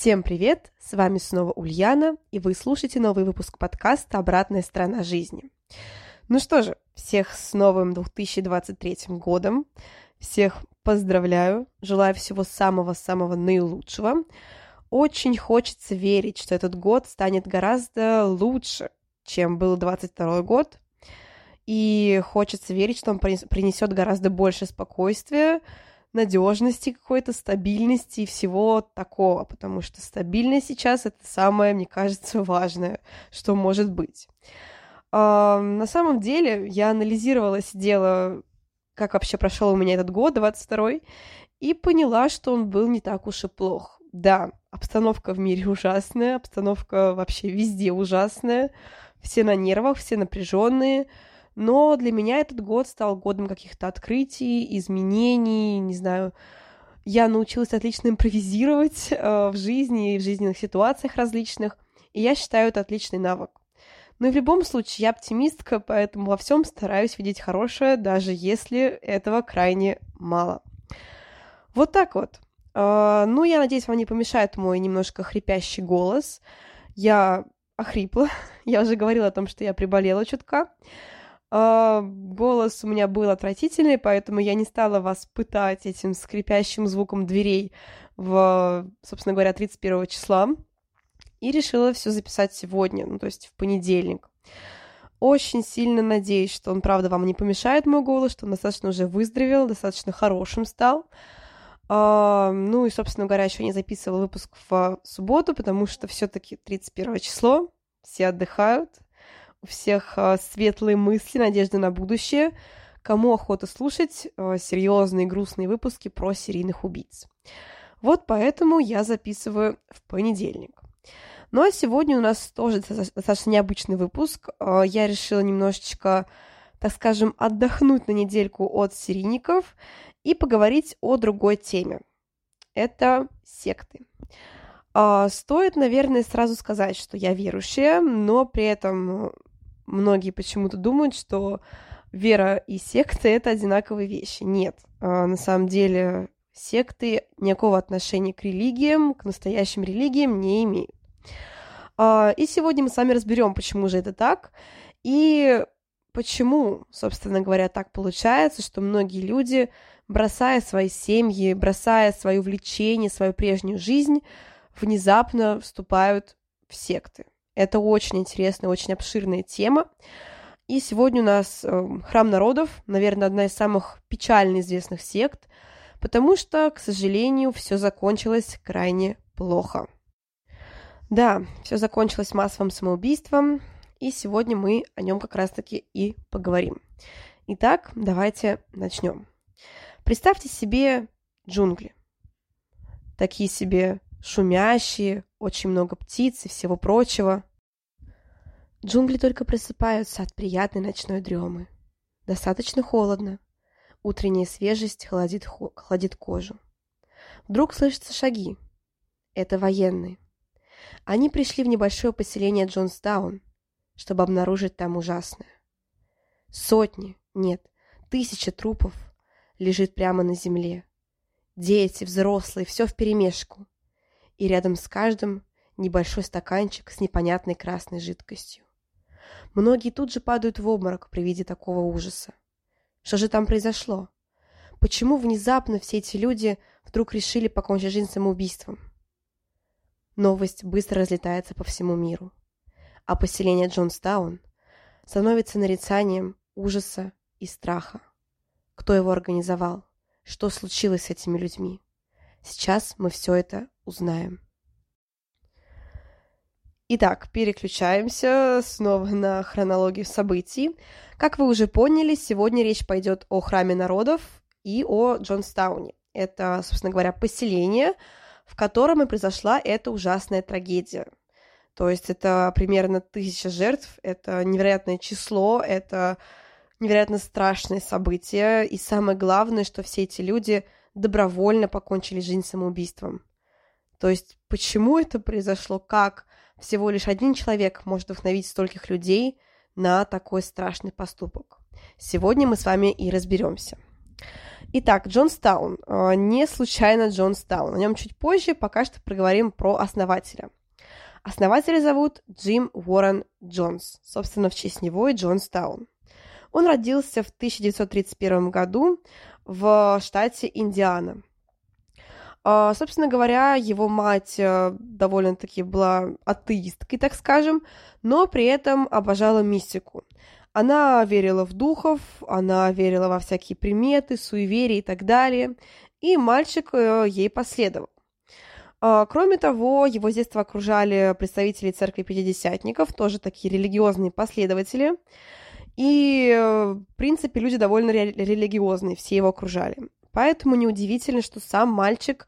Всем привет! С вами снова Ульяна, и вы слушаете новый выпуск подкаста «Обратная сторона жизни». Ну что же, всех с новым 2023 годом. Всех поздравляю, желаю всего самого-самого наилучшего. Очень хочется верить, что этот год станет гораздо лучше, чем был 22 год. И хочется верить, что он принесет гораздо больше спокойствия, надежности какой-то, стабильности и всего такого, потому что стабильность сейчас это самое, мне кажется, важное, что может быть. Uh, на самом деле, я анализировала, сидела, как вообще прошел у меня этот год, 22 и поняла, что он был не так уж и плох. Да, обстановка в мире ужасная, обстановка вообще везде ужасная, все на нервах, все напряженные, но для меня этот год стал годом каких-то открытий, изменений, не знаю. Я научилась отлично импровизировать э, в жизни и в жизненных ситуациях различных, и я считаю это отличный навык. Но и в любом случае я оптимистка, поэтому во всем стараюсь видеть хорошее, даже если этого крайне мало. Вот так вот. Uh, ну, я надеюсь, вам не помешает мой немножко хрипящий голос. Я охрипла. я уже говорила о том, что я приболела чутка. Uh, голос у меня был отвратительный, поэтому я не стала вас пытать этим скрипящим звуком дверей в, собственно говоря, 31 числа. И решила все записать сегодня, ну, то есть в понедельник. Очень сильно надеюсь, что он, правда, вам не помешает мой голос, что он достаточно уже выздоровел, достаточно хорошим стал. Uh, ну и, собственно говоря, еще не записывала выпуск в субботу, потому что все-таки 31 число, все отдыхают, у всех uh, светлые мысли, надежды на будущее. Кому охота слушать uh, серьезные грустные выпуски про серийных убийц. Вот поэтому я записываю в понедельник. Ну а сегодня у нас тоже достаточно необычный выпуск. Я решила немножечко, так скажем, отдохнуть на недельку от серийников и поговорить о другой теме. Это секты. Стоит, наверное, сразу сказать, что я верующая, но при этом многие почему-то думают, что вера и секты — это одинаковые вещи. Нет, на самом деле секты никакого отношения к религиям, к настоящим религиям не имеют. И сегодня мы с вами разберем, почему же это так, и почему, собственно говоря, так получается, что многие люди, бросая свои семьи, бросая свое влечение, свою прежнюю жизнь, внезапно вступают в секты. Это очень интересная, очень обширная тема. И сегодня у нас э, Храм народов, наверное, одна из самых печально известных сект, потому что, к сожалению, все закончилось крайне плохо. Да, все закончилось массовым самоубийством, и сегодня мы о нем как раз-таки и поговорим. Итак, давайте начнем. Представьте себе джунгли. Такие себе шумящие, очень много птиц и всего прочего. Джунгли только просыпаются от приятной ночной дремы. Достаточно холодно. Утренняя свежесть холодит, холодит кожу. Вдруг слышатся шаги. Это военные. Они пришли в небольшое поселение Джонстаун, чтобы обнаружить там ужасное. Сотни, нет, тысячи трупов лежит прямо на земле. Дети, взрослые, все вперемешку. И рядом с каждым небольшой стаканчик с непонятной красной жидкостью. Многие тут же падают в обморок при виде такого ужаса. Что же там произошло? Почему внезапно все эти люди вдруг решили покончить жизнь самоубийством? Новость быстро разлетается по всему миру. А поселение Джонстаун становится нарицанием ужаса и страха. Кто его организовал? Что случилось с этими людьми? Сейчас мы все это узнаем. Итак, переключаемся снова на хронологию событий. Как вы уже поняли, сегодня речь пойдет о храме народов и о Джонстауне. Это, собственно говоря, поселение, в котором и произошла эта ужасная трагедия. То есть это примерно тысяча жертв, это невероятное число, это невероятно страшное событие, и самое главное, что все эти люди добровольно покончили жизнь самоубийством. То есть почему это произошло, как всего лишь один человек может вдохновить стольких людей на такой страшный поступок. Сегодня мы с вами и разберемся. Итак, Джонстаун. А, не случайно Джонстаун. О нем чуть позже, пока что проговорим про основателя. Основателя зовут Джим Уоррен Джонс. Собственно, в честь него и Джонстаун. Он родился в 1931 году в штате Индиана. А, собственно говоря, его мать э, довольно-таки была атеисткой, так скажем, но при этом обожала мистику. Она верила в духов, она верила во всякие приметы, суеверия и так далее, и мальчик э, ей последовал. А, кроме того, его с детства окружали представители церкви пятидесятников, тоже такие религиозные последователи. И, э, в принципе, люди довольно религиозные, все его окружали. Поэтому неудивительно, что сам мальчик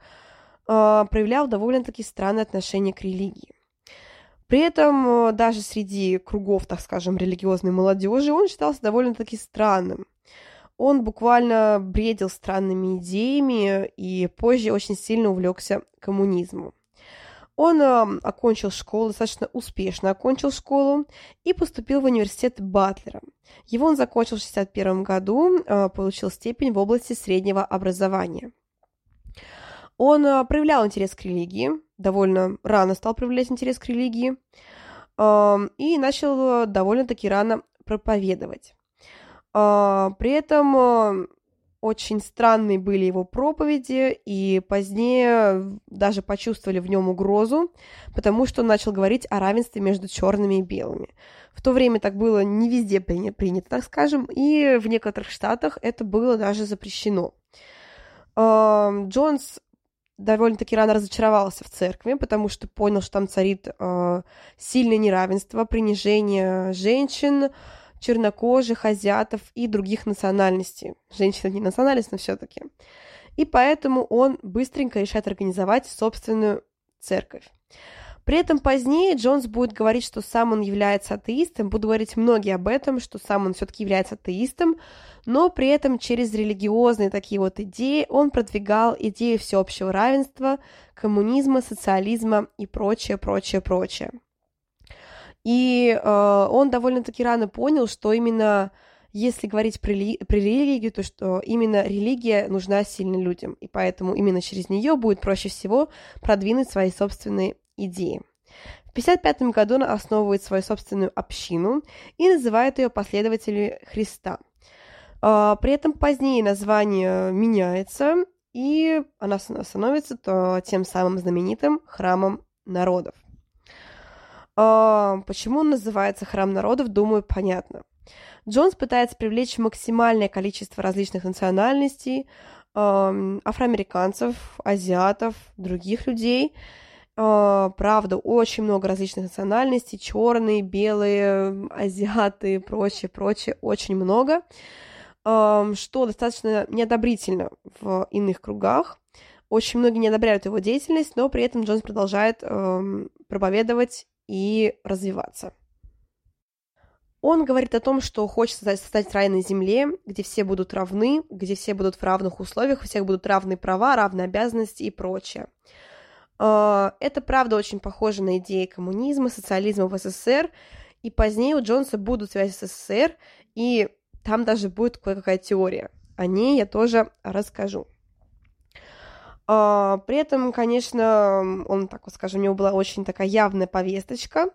э, проявлял довольно-таки странное отношение к религии. При этом э, даже среди кругов, так скажем, религиозной молодежи он считался довольно-таки странным. Он буквально бредил странными идеями и позже очень сильно увлекся коммунизмом. Он э, окончил школу, достаточно успешно окончил школу и поступил в университет Батлера. Его он закончил в 1961 году, э, получил степень в области среднего образования. Он э, проявлял интерес к религии, довольно рано стал проявлять интерес к религии э, и начал довольно-таки рано проповедовать. Э, при этом э, очень странные были его проповеди, и позднее даже почувствовали в нем угрозу, потому что он начал говорить о равенстве между черными и белыми. В то время так было не везде принято, так скажем, и в некоторых штатах это было даже запрещено. Джонс довольно-таки рано разочаровался в церкви, потому что понял, что там царит э, сильное неравенство, принижение женщин, чернокожих, азиатов и других национальностей. Женщина не национальность, но все-таки. И поэтому он быстренько решает организовать собственную церковь. При этом позднее Джонс будет говорить, что сам он является атеистом, будут говорить многие об этом, что сам он все-таки является атеистом, но при этом через религиозные такие вот идеи он продвигал идею всеобщего равенства, коммунизма, социализма и прочее, прочее, прочее. И э, он довольно-таки рано понял, что именно если говорить про, ли, про религию, то что именно религия нужна сильным людям, и поэтому именно через нее будет проще всего продвинуть свои собственные идеи. В 1955 году он основывает свою собственную общину и называет ее последователи Христа. Э, при этом позднее название меняется, и она становится то, тем самым знаменитым храмом народов. А, почему он называется «Храм народов», думаю, понятно. Джонс пытается привлечь максимальное количество различных национальностей, афроамериканцев, азиатов, других людей. А, правда, очень много различных национальностей, черные, белые, азиаты и прочее, прочее, очень много, что достаточно неодобрительно в иных кругах. Очень многие не одобряют его деятельность, но при этом Джонс продолжает проповедовать и развиваться. Он говорит о том, что хочет создать рай на земле, где все будут равны, где все будут в равных условиях, у всех будут равные права, равные обязанности и прочее. А, это, правда, очень похоже на идеи коммунизма, социализма в СССР, и позднее у Джонса будут связи с СССР, и там даже будет кое-какая теория. О ней я тоже расскажу. А, при этом, конечно, он, так вот скажем, у него была очень такая явная повесточка.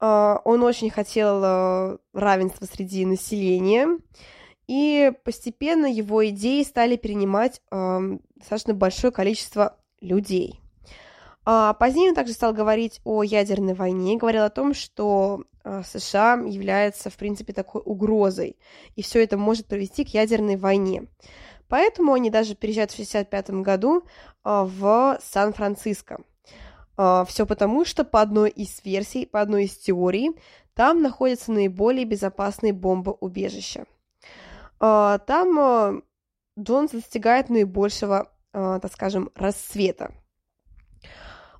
А, он очень хотел а, равенства среди населения. И постепенно его идеи стали перенимать достаточно большое количество людей. А позднее он также стал говорить о ядерной войне, говорил о том, что США является, в принципе, такой угрозой, и все это может привести к ядерной войне. Поэтому они даже переезжают в 1965 году а, в Сан-Франциско. А, Все потому, что по одной из версий, по одной из теорий, там находятся наиболее безопасные бомбоубежища. А, там Джонс достигает наибольшего, так скажем, рассвета.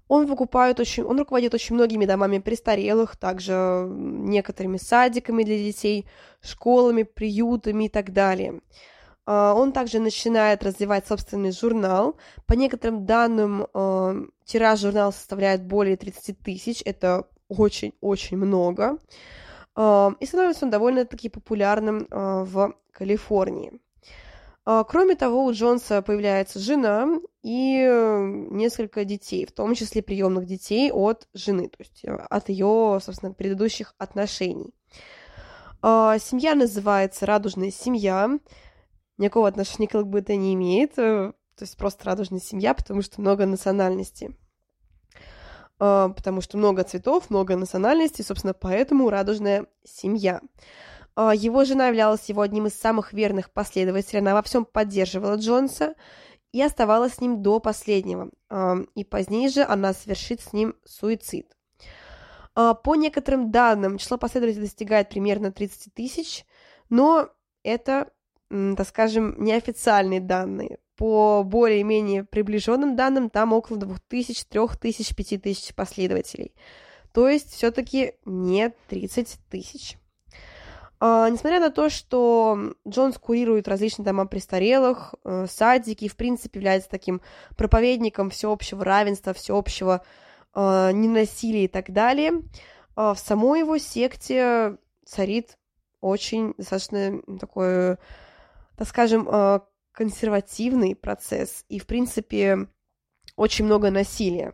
Он выкупает очень, он руководит очень многими домами престарелых, также некоторыми садиками для детей, школами, приютами и так далее. А, он также начинает развивать собственный журнал. По некоторым данным, а, тираж журнала составляет более 30 тысяч. Это очень-очень много. А, и становится он довольно-таки популярным в Калифорнии. Кроме того, у Джонса появляется жена и несколько детей, в том числе приемных детей от жены, то есть э, от ее, собственно, предыдущих отношений. Семья называется «Радужная семья» никакого отношения к ЛГБТ не имеет, э, то есть просто радужная семья, потому что много национальностей. А, потому что много цветов, много национальностей, собственно, поэтому радужная семья. А, его жена являлась его одним из самых верных последователей, она во всем поддерживала Джонса и оставалась с ним до последнего. А, и позднее же она совершит с ним суицид. По некоторым данным, число последователей достигает примерно 30 тысяч, но это так скажем, неофициальные данные. По более-менее приближенным данным там около 2000, 3000, 5000 последователей. То есть все-таки не 30 тысяч. А, несмотря на то, что Джонс курирует различные дома престарелых, э, садики, и, в принципе, является таким проповедником всеобщего равенства, всеобщего э, ненасилия и так далее, э, в самой его секте царит очень достаточно такое так скажем, э, консервативный процесс и, в принципе, очень много насилия.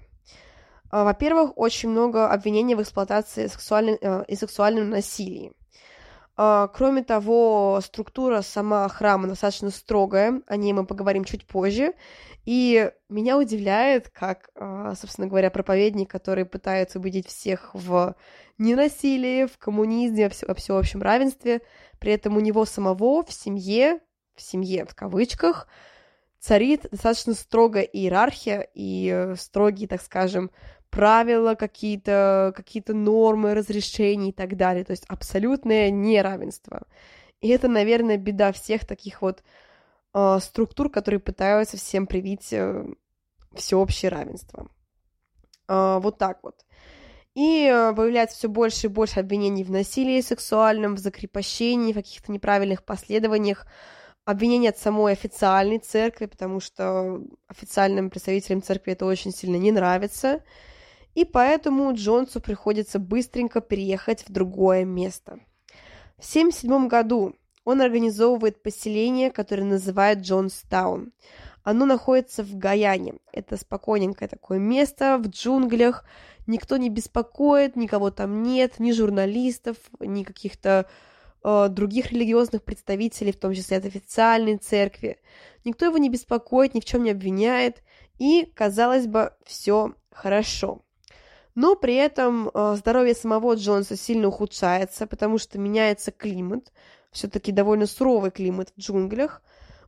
А, во-первых, очень много обвинений в эксплуатации сексуальной, э, и сексуальном насилии. Кроме того, структура сама храма достаточно строгая, о ней мы поговорим чуть позже. И меня удивляет, как, собственно говоря, проповедник, который пытается убедить всех в ненасилии, в коммунизме, во всеобщем равенстве, при этом у него самого в семье в семье, в кавычках, царит достаточно строгая иерархия и э, строгие, так скажем, правила какие-то, какие-то нормы, разрешения и так далее. То есть абсолютное неравенство. И это, наверное, беда всех таких вот э, структур, которые пытаются всем привить э, всеобщее равенство. Э, вот так вот. И э, появляется все больше и больше обвинений в насилии сексуальном, в закрепощении, в каких-то неправильных последованиях, обвинение от самой официальной церкви, потому что официальным представителям церкви это очень сильно не нравится. И поэтому Джонсу приходится быстренько переехать в другое место. В 1977 году он организовывает поселение, которое называют Джонстаун. Оно находится в Гаяне. Это спокойненькое такое место в джунглях. Никто не беспокоит, никого там нет, ни журналистов, ни каких-то других религиозных представителей, в том числе от официальной церкви. Никто его не беспокоит, ни в чем не обвиняет, и, казалось бы, все хорошо. Но при этом э, здоровье самого Джонса сильно ухудшается, потому что меняется климат, все-таки довольно суровый климат в джунглях.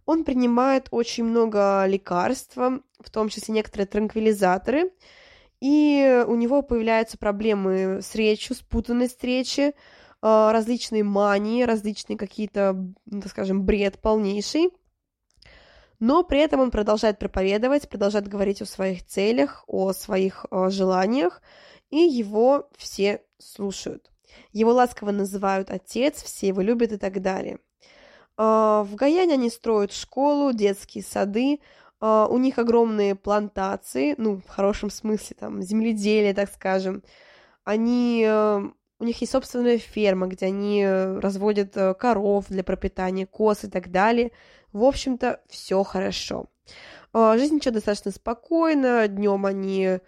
Он принимает очень много лекарств, в том числе некоторые транквилизаторы, и у него появляются проблемы с речью, спутанность речи, различные мании, различные какие-то, ну, так скажем, бред полнейший. Но при этом он продолжает проповедовать, продолжает говорить о своих целях, о своих о желаниях, и его все слушают. Его ласково называют отец, все его любят и так далее. А, в Гаяне они строят школу, детские сады, а, у них огромные плантации, ну, в хорошем смысле, там, земледелие, так скажем. Они у них есть собственная ферма, где они э, разводят э, коров для пропитания, коз и так далее. В общем-то, все хорошо. А, жизнь еще достаточно спокойна. Днем они,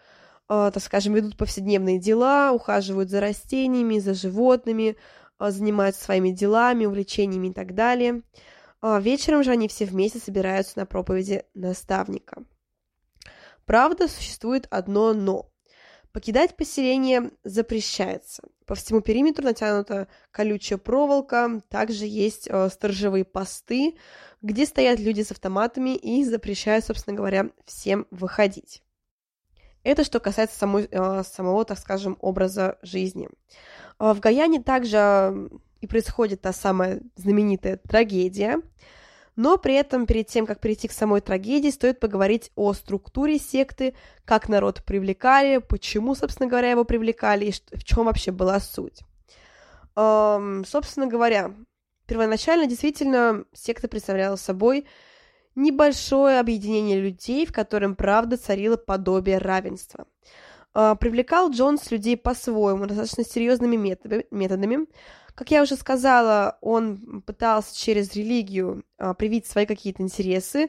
а, так скажем, ведут повседневные дела, ухаживают за растениями, за животными, а, занимаются своими делами, увлечениями и так далее. Вечером же они все вместе собираются на проповеди наставника. Правда, существует одно «но». Покидать поселение запрещается. По всему периметру натянута колючая проволока, также есть э, сторожевые посты, где стоят люди с автоматами и запрещают, собственно говоря, всем выходить. Это что касается самой, э, самого, так скажем, образа жизни. Э, в Гаяне также и происходит та самая знаменитая трагедия. Но при этом, перед тем, как перейти к самой трагедии, стоит поговорить о структуре секты, как народ привлекали, почему, собственно говоря, его привлекали и в чем вообще была суть. Эм, собственно говоря, первоначально действительно секта представляла собой небольшое объединение людей, в котором, правда, царило подобие равенства. Э, привлекал Джонс людей по-своему, достаточно серьезными методами, как я уже сказала, он пытался через религию а, привить свои какие-то интересы,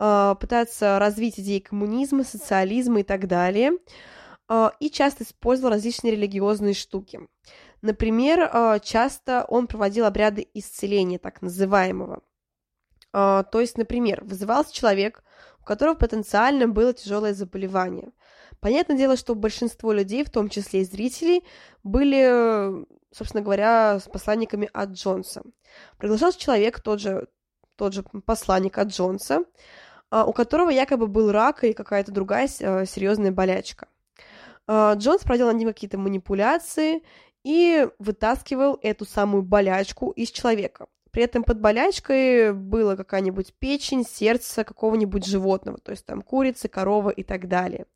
а, пытаться развить идеи коммунизма, социализма и так далее, а, и часто использовал различные религиозные штуки. Например, часто он проводил обряды исцеления, так называемого. То есть, например, вызывался человек, у которого потенциально было тяжелое заболевание. Понятное дело, что большинство людей, в том числе и зрителей, были собственно говоря, с посланниками от Джонса. Приглашался человек, тот же, тот же посланник от Джонса, а, у которого якобы был рак и какая-то другая а, серьезная болячка. А, Джонс проделал над ним какие-то манипуляции и вытаскивал эту самую болячку из человека. При этом под болячкой была какая-нибудь печень, сердце какого-нибудь животного, то есть там курица, корова и так далее.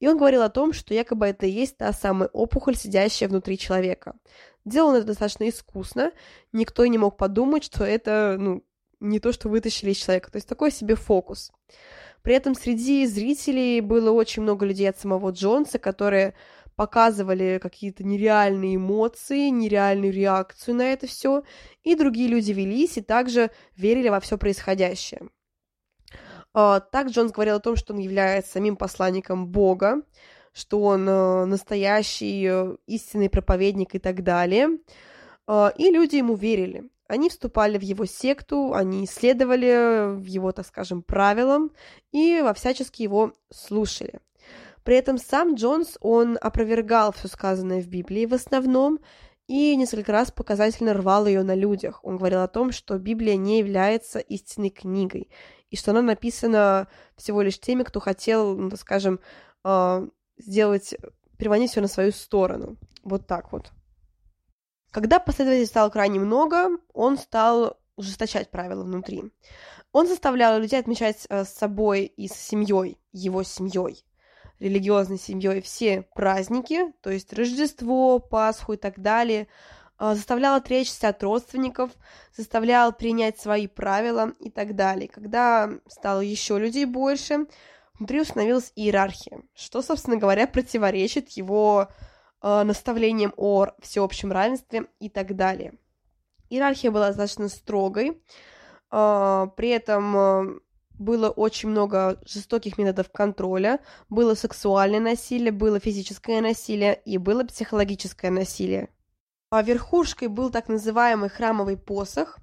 И он говорил о том, что якобы это и есть та самая опухоль, сидящая внутри человека. Делал он это достаточно искусно, никто не мог подумать, что это, ну, не то, что вытащили из человека. То есть такой себе фокус. При этом среди зрителей было очень много людей от самого Джонса, которые показывали какие-то нереальные эмоции, нереальную реакцию на это все, и другие люди велись и также верили во все происходящее. А, так Джонс говорил о том, что он является самим посланником Бога, что он э, настоящий э, истинный проповедник и так далее. А, и люди ему верили. Они вступали в его секту, они следовали в его, так скажем, правилам и во всячески его слушали. При этом сам Джонс, он опровергал все сказанное в Библии в основном и несколько раз показательно рвал ее на людях. Он говорил о том, что Библия не является истинной книгой, и что она написана всего лишь теми, кто хотел, ну, так скажем, а, сделать, переманить все на свою сторону. Вот так вот. Когда последователей стало крайне много, он стал ужесточать правила внутри. Он заставлял людей отмечать э, с собой и с семьей, его семьей, религиозной семьей все праздники, то есть Рождество, Пасху и так далее, заставлял отречься от родственников, заставлял принять свои правила и так далее. Когда стало еще людей больше, внутри установилась иерархия, что, собственно говоря, противоречит его э, наставлениям о всеобщем равенстве и так далее. Иерархия была достаточно строгой, э, при этом э, было очень много жестоких методов контроля, было сексуальное насилие, было физическое насилие и было психологическое насилие. А верхушкой был так называемый храмовый посох.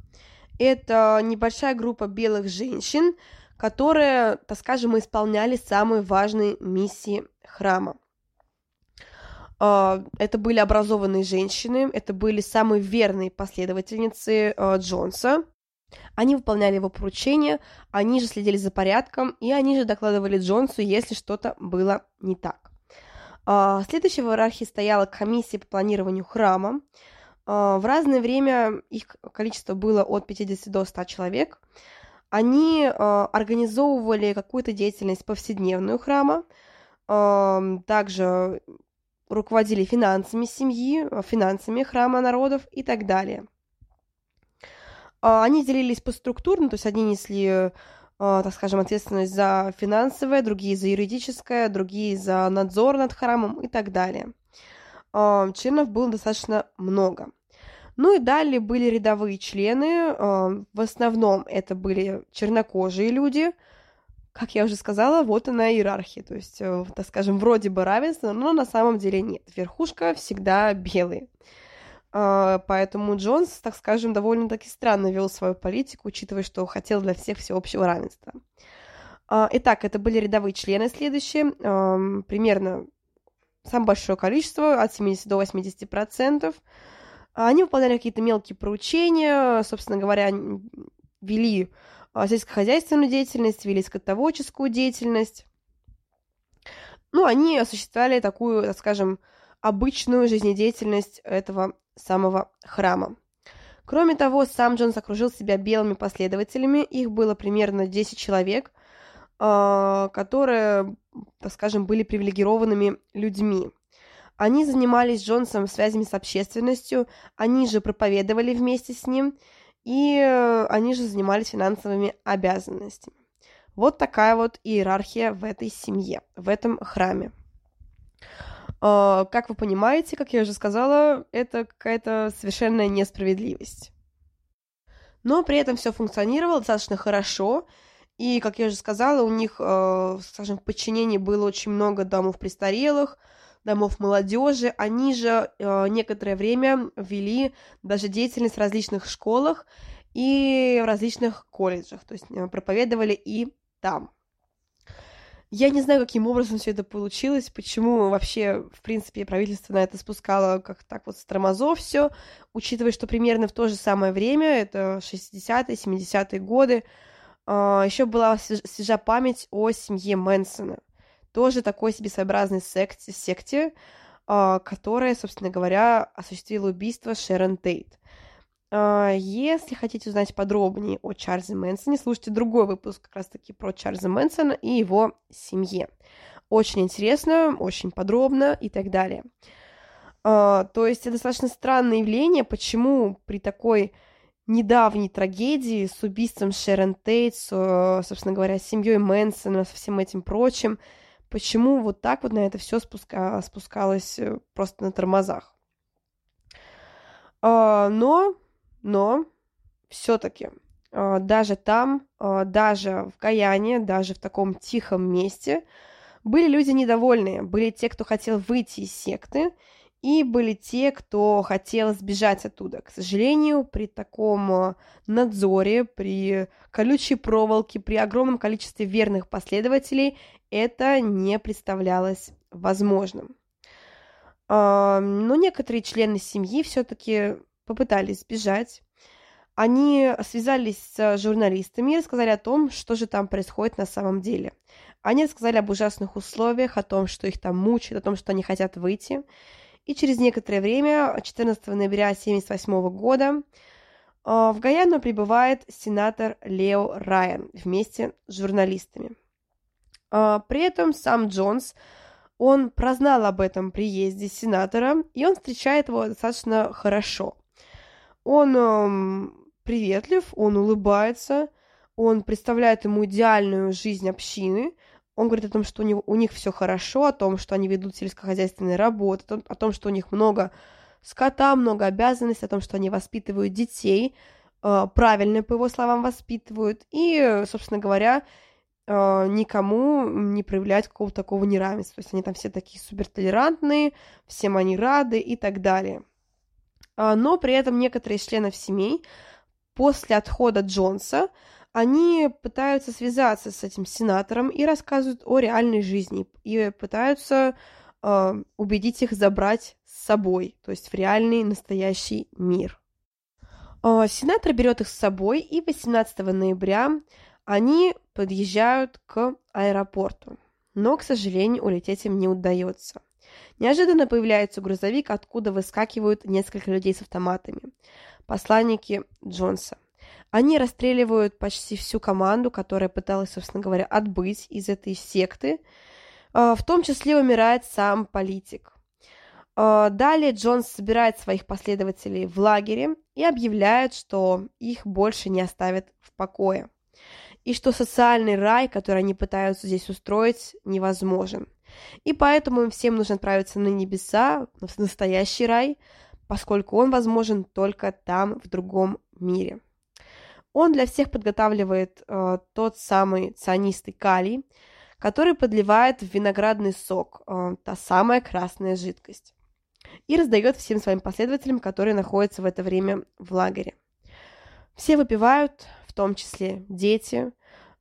Это небольшая группа белых женщин, которые, так скажем, исполняли самые важные миссии храма. А, это были образованные женщины, это были самые верные последовательницы а, Джонса. Они выполняли его поручения, они же следили за порядком, и они же докладывали Джонсу, если что-то было не так. А, следующей в иерархии стояла комиссия по планированию храма. А, в разное время их количество было от 50 до 100 человек. Они а, организовывали какую-то деятельность повседневную храма, также руководили финансами семьи, финансами храма народов и так далее. Они делились по структурам, то есть одни несли так скажем, ответственность за финансовое, другие за юридическое, другие за надзор над храмом и так далее. А, членов было достаточно много. Ну и далее были рядовые члены, а, в основном это были чернокожие люди, как я уже сказала, вот она иерархия, то есть, э, так скажем, вроде бы равенство, но на самом деле нет. Верхушка всегда белые. А, поэтому Джонс, так скажем, довольно-таки странно вел свою политику, учитывая, что хотел для всех всеобщего равенства. А, итак, это были рядовые члены следующие, примерно самое большое количество, от 70 до 80 процентов. Они выполняли какие-то мелкие поручения, собственно говоря, вели а, сельскохозяйственную деятельность, вели скотоводческую деятельность. Ну, они осуществляли такую, так скажем, обычную жизнедеятельность этого самого храма. Кроме того, сам Джонс окружил себя белыми последователями, их было примерно 10 человек, а, которые, так скажем, были привилегированными людьми. Они занимались Джонсом связями с общественностью, они же проповедовали вместе с ним, и они же занимались финансовыми обязанностями. Вот такая вот иерархия в этой семье, в этом храме. А, как вы понимаете, как я уже сказала, это какая-то совершенная несправедливость. Но при этом все функционировало достаточно хорошо, и, как я уже сказала, у них, э, скажем, в подчинении было очень много домов престарелых, домов молодежи. Они же э, некоторое время вели даже деятельность в различных школах и в различных колледжах, то есть проповедовали и там. Я не знаю, каким образом все это получилось, почему вообще, в принципе, правительство на это спускало как так вот с тормозов все, учитывая, что примерно в то же самое время, это 60-е, 70-е годы, а, еще была свежа память о семье Мэнсона. Тоже такой себе своеобразной секте, секте, а, которая, собственно говоря, осуществила убийство Шерон Тейт. А, если хотите узнать подробнее о Чарльзе Мэнсоне, слушайте другой выпуск как раз-таки про Чарльза Мэнсона и его семье. Очень интересно, очень подробно и так далее. А, то есть это достаточно странное явление, почему при такой недавней трагедии с убийством Шерон Тейт, с, собственно говоря, семьей Мэнсона, со всем этим прочим, почему вот так вот на это все спуска... спускалось э, просто на тормозах. А, но но все-таки а, даже там, а, даже в Гаяне, даже в таком тихом месте были люди недовольные. Были те, кто хотел выйти из секты, и были те, кто хотел сбежать оттуда. К сожалению, при таком а, надзоре, при колючей проволоке, при огромном количестве верных последователей это не представлялось возможным. Но некоторые члены семьи все-таки попытались сбежать. Они связались с журналистами и рассказали о том, что же там происходит на самом деле. Они рассказали об ужасных условиях, о том, что их там мучают, о том, что они хотят выйти. И через некоторое время, 14 ноября 1978 года, а, в Гаяну прибывает сенатор Лео Райан вместе с журналистами. А, при этом сам Джонс, он прознал об этом приезде сенатора, и он встречает его достаточно хорошо. Он эм, приветлив, он улыбается, он представляет ему идеальную жизнь общины, он говорит о том, что у, него, у них все хорошо, о том, что они ведут сельскохозяйственные работы, о том, о том, что у них много скота, много обязанностей, о том, что они воспитывают детей, э, правильно, по его словам, воспитывают, и, собственно говоря, э, никому не проявляют какого-то такого неравенства. То есть они там все такие супертолерантные, всем они рады и так далее. А, но при этом некоторые из членов семей после отхода Джонса они пытаются связаться с этим сенатором и рассказывают о реальной жизни и пытаются э, убедить их забрать с собой, то есть в реальный настоящий мир. Э, сенатор берет их с собой, и 18 ноября они подъезжают к аэропорту. Но, к сожалению, улететь им не удается. Неожиданно появляется грузовик, откуда выскакивают несколько людей с автоматами. Посланники Джонса. Они расстреливают почти всю команду, которая пыталась, собственно говоря, отбыть из этой секты. А, в том числе умирает сам политик. А, далее Джонс собирает своих последователей в лагере и объявляет, что их больше не оставят в покое. И что социальный рай, который они пытаются здесь устроить, невозможен. И поэтому им всем нужно отправиться на небеса, в настоящий рай, поскольку он возможен только там, в другом мире. Он для всех подготавливает э, тот самый цианистый калий, который подливает в виноградный сок, э, та самая красная жидкость, и раздает всем своим последователям, которые находятся в это время в лагере. Все выпивают, в том числе дети,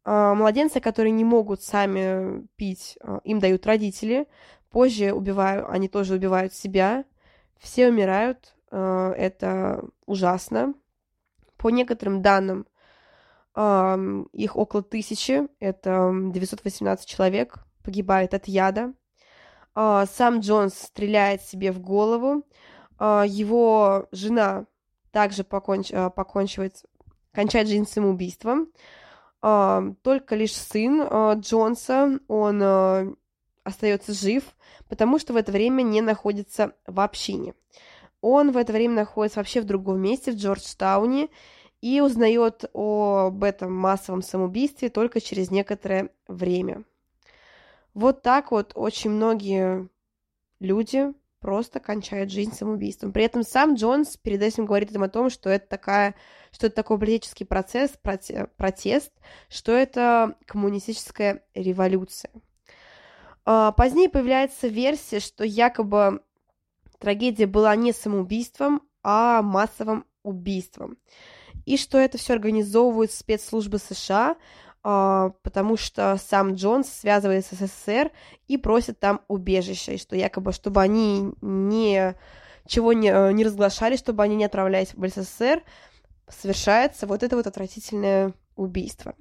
младенцы, которые не могут сами пить, а, им дают родители. Позже убивают, они тоже убивают себя. Все умирают. А, это ужасно. По некоторым данным, их около тысячи. Это 918 человек погибает от яда. Сам Джонс стреляет себе в голову. Его жена также поконч... Покончивает, кончает жизнь самоубийством. А, только лишь сын а, Джонса, он а, остается жив, потому что в это время не находится в общине. Он в это время находится вообще в другом месте, в Джорджтауне, и узнает об этом массовом самоубийстве только через некоторое время. Вот так вот очень многие люди просто кончают жизнь самоубийством. При этом сам Джонс перед этим говорит им о том, что это такая, что это такой политический процесс, протест, что это коммунистическая революция. А, позднее появляется версия, что якобы трагедия была не самоубийством, а массовым убийством. И что это все организовывают спецслужбы США, потому что сам Джонс связывается с СССР и просит там убежище, и что якобы, чтобы они не чего не, э, не разглашали, чтобы они не отправлялись в СССР, совершается вот это вот отвратительное убийство.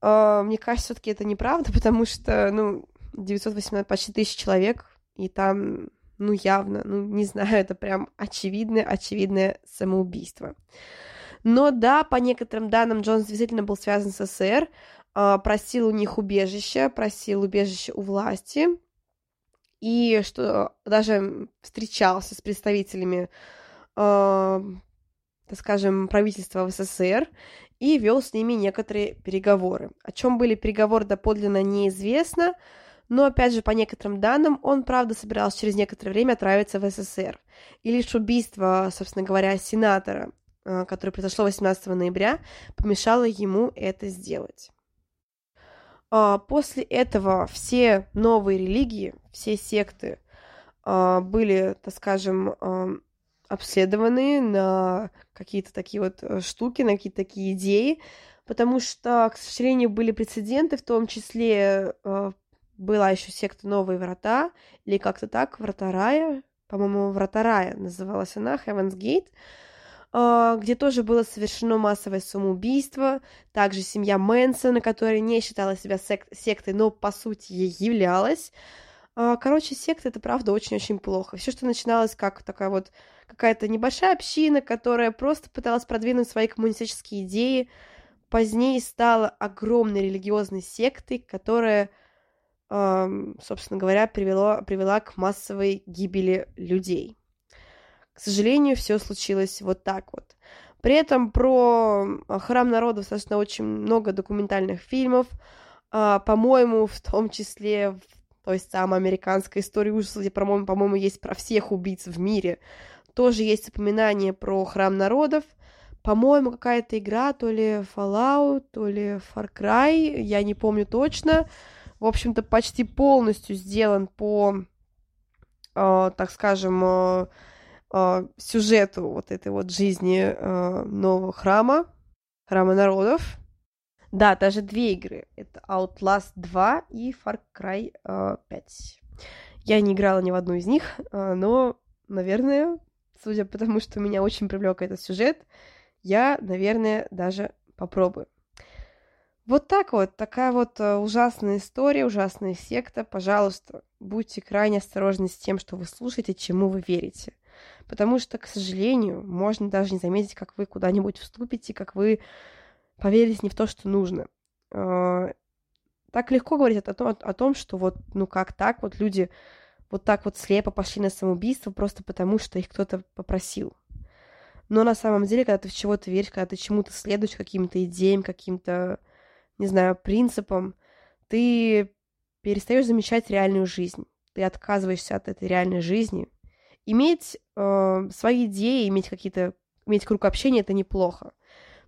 А, мне кажется, все-таки это неправда, потому что, ну, 918 почти тысяч человек, и там, ну, явно, ну, не знаю, это прям очевидное, очевидное самоубийство. Но да, по некоторым данным, Джонс действительно был связан с СССР, а, просил у них убежище, просил убежище у власти, и что даже встречался с представителями, э, так скажем, правительства в СССР и вел с ними некоторые переговоры. О чем были переговоры доподлинно неизвестно, но, опять же, по некоторым данным, он, правда, собирался через некоторое время отправиться в СССР. И лишь убийство, собственно говоря, сенатора которое произошло 18 ноября, помешало ему это сделать. А, после этого все новые религии, все секты а, были, так скажем, обследованы на какие-то такие вот э, штуки, на какие-то такие идеи, потому что, к сожалению, были прецеденты, в том числе э, была еще секта Новые Врата, или как-то так, Врата Рая, по-моему, Врата Рая называлась она, Heaven's Gate, где тоже было совершено массовое самоубийство. Также семья Мэнсона, которая не считала себя сек- сектой, но по сути ей являлась. А, короче, секта это правда очень-очень плохо. Все, что начиналось как такая вот какая-то небольшая община, которая просто пыталась продвинуть свои коммунистические идеи, позднее стала огромной религиозной сектой, которая, собственно говоря, привело, привела к массовой гибели людей. К сожалению, все случилось вот так вот. При этом про а, храм народов достаточно очень много документальных фильмов, а, по-моему, в том числе в той самой американской истории ужасов, где, по-моему, по-моему, есть про всех убийц в мире. Тоже есть упоминание про храм народов. По-моему, какая-то игра, то ли Fallout, то ли Far Cry, я не помню точно. В общем-то, почти полностью сделан по, э, так скажем, э, э, сюжету вот этой вот жизни э, нового храма, храма народов. Да, даже две игры. Это Outlast 2 и Far Cry э, 5. Я не играла ни в одну из них, но, наверное, судя по тому, что меня очень привлек этот сюжет, я, наверное, даже попробую. Вот так вот, такая вот ужасная история, ужасная секта. Пожалуйста, будьте крайне осторожны с тем, что вы слушаете, чему вы верите. Потому что, к сожалению, можно даже не заметить, как вы куда-нибудь вступите, как вы поверите не в то, что нужно. А, так легко говорить о том, о том, что вот, ну как так, вот люди вот так вот слепо пошли на самоубийство просто потому, что их кто-то попросил. Но на самом деле, когда ты в чего-то веришь, когда ты чему-то следуешь, каким-то идеям, каким-то, не знаю, принципам, ты перестаешь замечать реальную жизнь. Ты отказываешься от этой реальной жизни, иметь э, свои идеи, иметь какие-то, иметь круг общения это неплохо.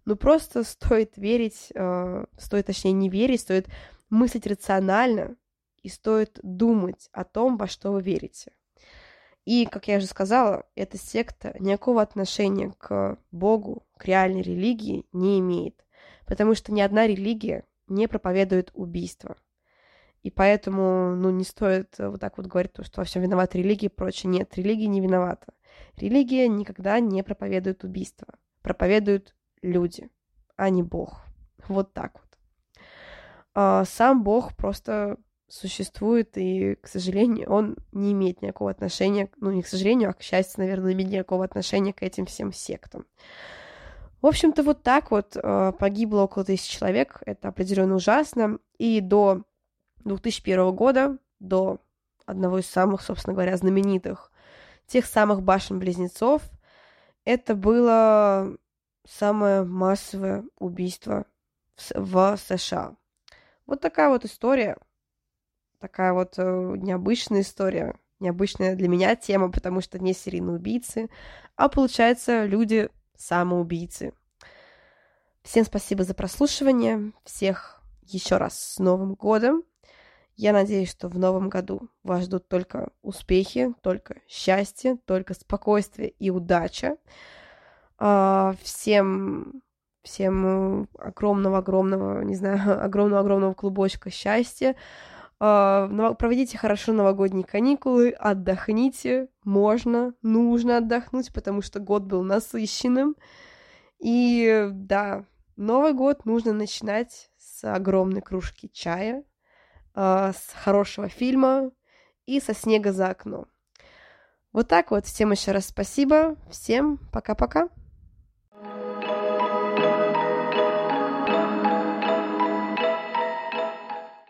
Но просто стоит верить, э, стоит, точнее, не верить, стоит мыслить рационально и стоит думать о том, во что вы верите. И, как я уже сказала, эта секта никакого отношения к Богу, к реальной религии не имеет. Потому что ни одна религия не проповедует убийство. И поэтому, ну, не стоит э, вот так вот говорить, что во всем виновата религия и прочее. Нет, религия не виновата. Религия никогда не проповедует убийство. Проповедуют люди, а не Бог. Вот так вот. А сам Бог просто существует, и, к сожалению, он не имеет никакого отношения, ну, не к сожалению, а к счастью, наверное, имеет никакого отношения к этим всем сектам. В общем-то, вот так вот э, погибло около тысячи человек, это определенно ужасно, и до 2001 года, до одного из самых, собственно говоря, знаменитых, тех самых башен-близнецов, это было самое массовое убийство в США. Вот такая вот история, такая вот э, необычная история, необычная для меня тема, потому что не серийные убийцы, а получается люди самоубийцы. Всем спасибо за прослушивание, всех еще раз с Новым годом. Я надеюсь, что в новом году вас ждут только успехи, только счастье, только спокойствие и удача. А, всем, всем огромного-огромного, не знаю, огромного-огромного клубочка счастья. А, проведите хорошо новогодние каникулы, отдохните, можно, нужно отдохнуть, потому что год был насыщенным. И да, Новый год нужно начинать с огромной кружки чая, э, с хорошего фильма и со снега за окном. Вот так вот. Всем еще раз спасибо. Всем пока-пока.